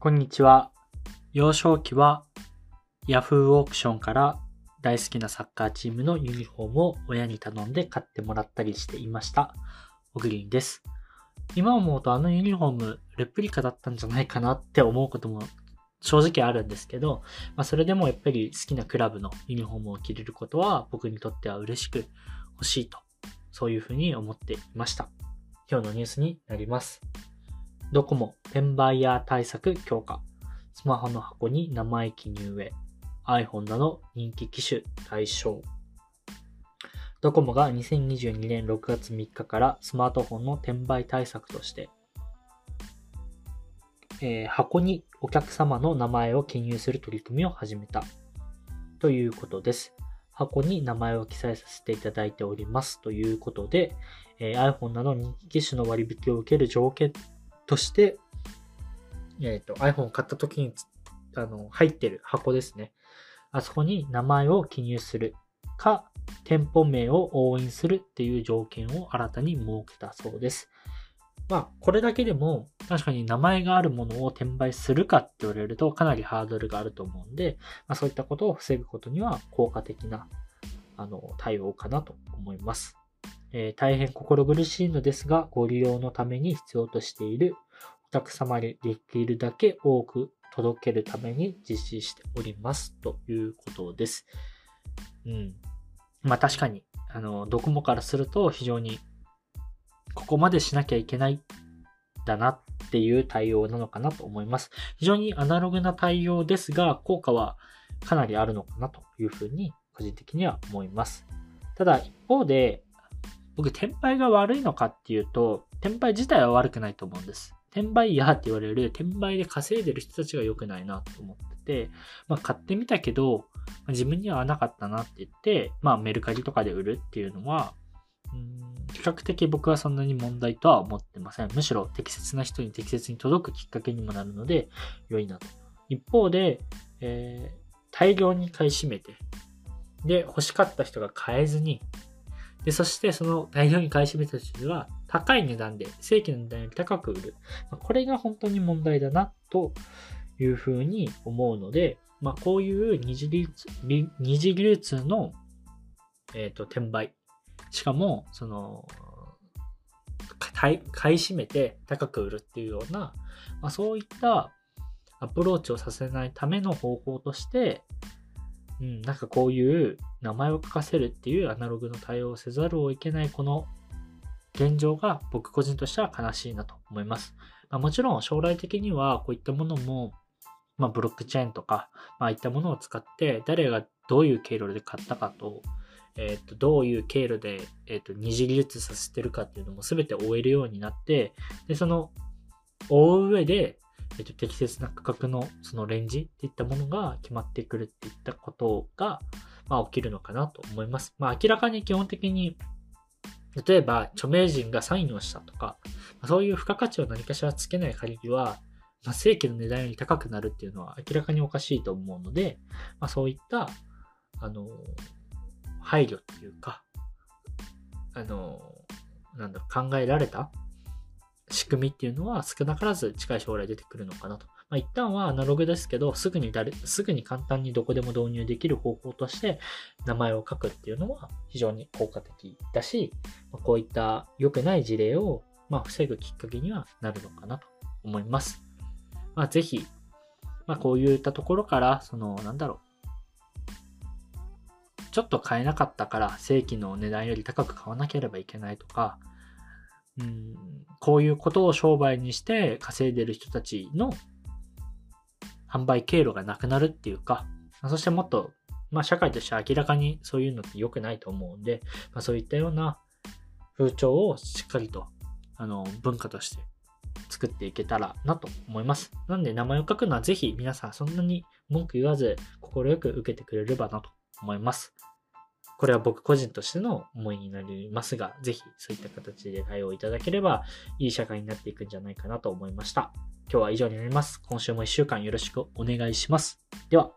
こんにちは。幼少期は Yahoo オークションから大好きなサッカーチームのユニフォームを親に頼んで買ってもらったりしていました。オグリンです。今思うとあのユニフォームレプリカだったんじゃないかなって思うことも正直あるんですけど、まあ、それでもやっぱり好きなクラブのユニフォームを着れることは僕にとっては嬉しく欲しいと、そういうふうに思っていました。今日のニュースになります。ドコモ転売ヤー対策強化。スマホの箱に名前記入へ。iPhone など人気機種対象。ドコモが2022年6月3日からスマートフォンの転売対策として、えー箱にお客様の名前を記入する取り組みを始めたということです。箱に名前を記載させていただいておりますということで、えー iPhone など人気機種の割引を受ける条件として、えっ、と、iPhone を買った時にあの入ってる箱ですね。あそこに名前を記入するか、店舗名を押印するっていう条件を新たに設けたそうです。まあ、これだけでも、確かに名前があるものを転売するかって言われると、かなりハードルがあると思うんで、まあ、そういったことを防ぐことには効果的な、あの、対応かなと思います。えー大変心苦しいのですが、ご利用のために必要としているお客様にできるだけ多く届けるために実施しておりますということです。うん。まあ確かに、あの、ドコモからすると非常にここまでしなきゃいけないだなっていう対応なのかなと思います。非常にアナログな対応ですが、効果はかなりあるのかなというふうに個人的には思います。ただ一方で、僕、転売が悪いのかっていうと、転売自体は悪くないと思うんです。転売ヤーって言われる、転売で稼いでる人たちが良くないなと思ってて、まあ買ってみたけど、自分には合わなかったなって言って、まあメルカリとかで売るっていうのは、うん比較的僕はそんなに問題とは思ってません。むしろ適切な人に適切に届くきっかけにもなるので、良いなと。一方で、えー大量に買い占めて、で、欲しかった人が買えずに、で、そしてその大量に買い占めた人が高い値段で、正規の値段より高く売る。まあこれが本当に問題だな、というふうに思うので、まあ、こういう二次流通二次流通の、えっ、と、転売。しかも、その、買い買い占めて高く売るっていうような、まあ、そういったアプローチをさせないための方法として、うん、なんかこういう名前を書かせるっていうアナログの対応をせざるをいけないこの現状が僕個人としては悲しいなと思います。まあ、もちろん将来的にはこういったものも、まあ、ブロックチェーンとか、まあ、いったものを使って誰がどういう経路で買ったかと、えっ、と、どういう経路で、えっ、と、二次流通させてるかっていうのも全て追えるようになって、で、その、追う上で、えっと、適切な価格のそのレンジっていったものが決まってくるっていったことが、まあ、起きるのかなと思います。まあ、明らかに基本的に、例えば著名人がサインをしたとか、まそういう付加価値を何かしらつけない限りは、まあ、正規の値段より高くなるっていうのは明らかにおかしいと思うので、まあ、そういった、あの、配慮っていうか、あの、なんだ、考えられた仕組みっていうのは少なからず近い将来出てくるのかなと。まあ、一旦はアナログですけど、すぐに誰、すぐに簡単にどこでも導入できる方法として名前を書くっていうのは非常に効果的だし、まあこういった良くない事例を、まあ、防ぐきっかけにはなるのかなと思います。まあ、ぜひ、まあ、こういったところから、その、なんだろう、ちょっと買えなかったから正規の値段より高く買わなければいけないとか、うん、こういうことを商売にして稼いでる人たちの販売経路がなくなるっていうか、そしてもっと、まあ社会として明らかにそういうのって良くないと思うんで、まあそういったような風潮をしっかりと、あの、文化として作っていけたらなと思います。なんで名前を書くのはぜひ皆さんそんなに文句言わず心よく受けてくれればなと思います。これは僕個人としての思いになりますが、ぜひそういった形で対応いただければいい社会になっていくんじゃないかなと思いました。今日は以上になります。今週も一週間よろしくお願いします。では。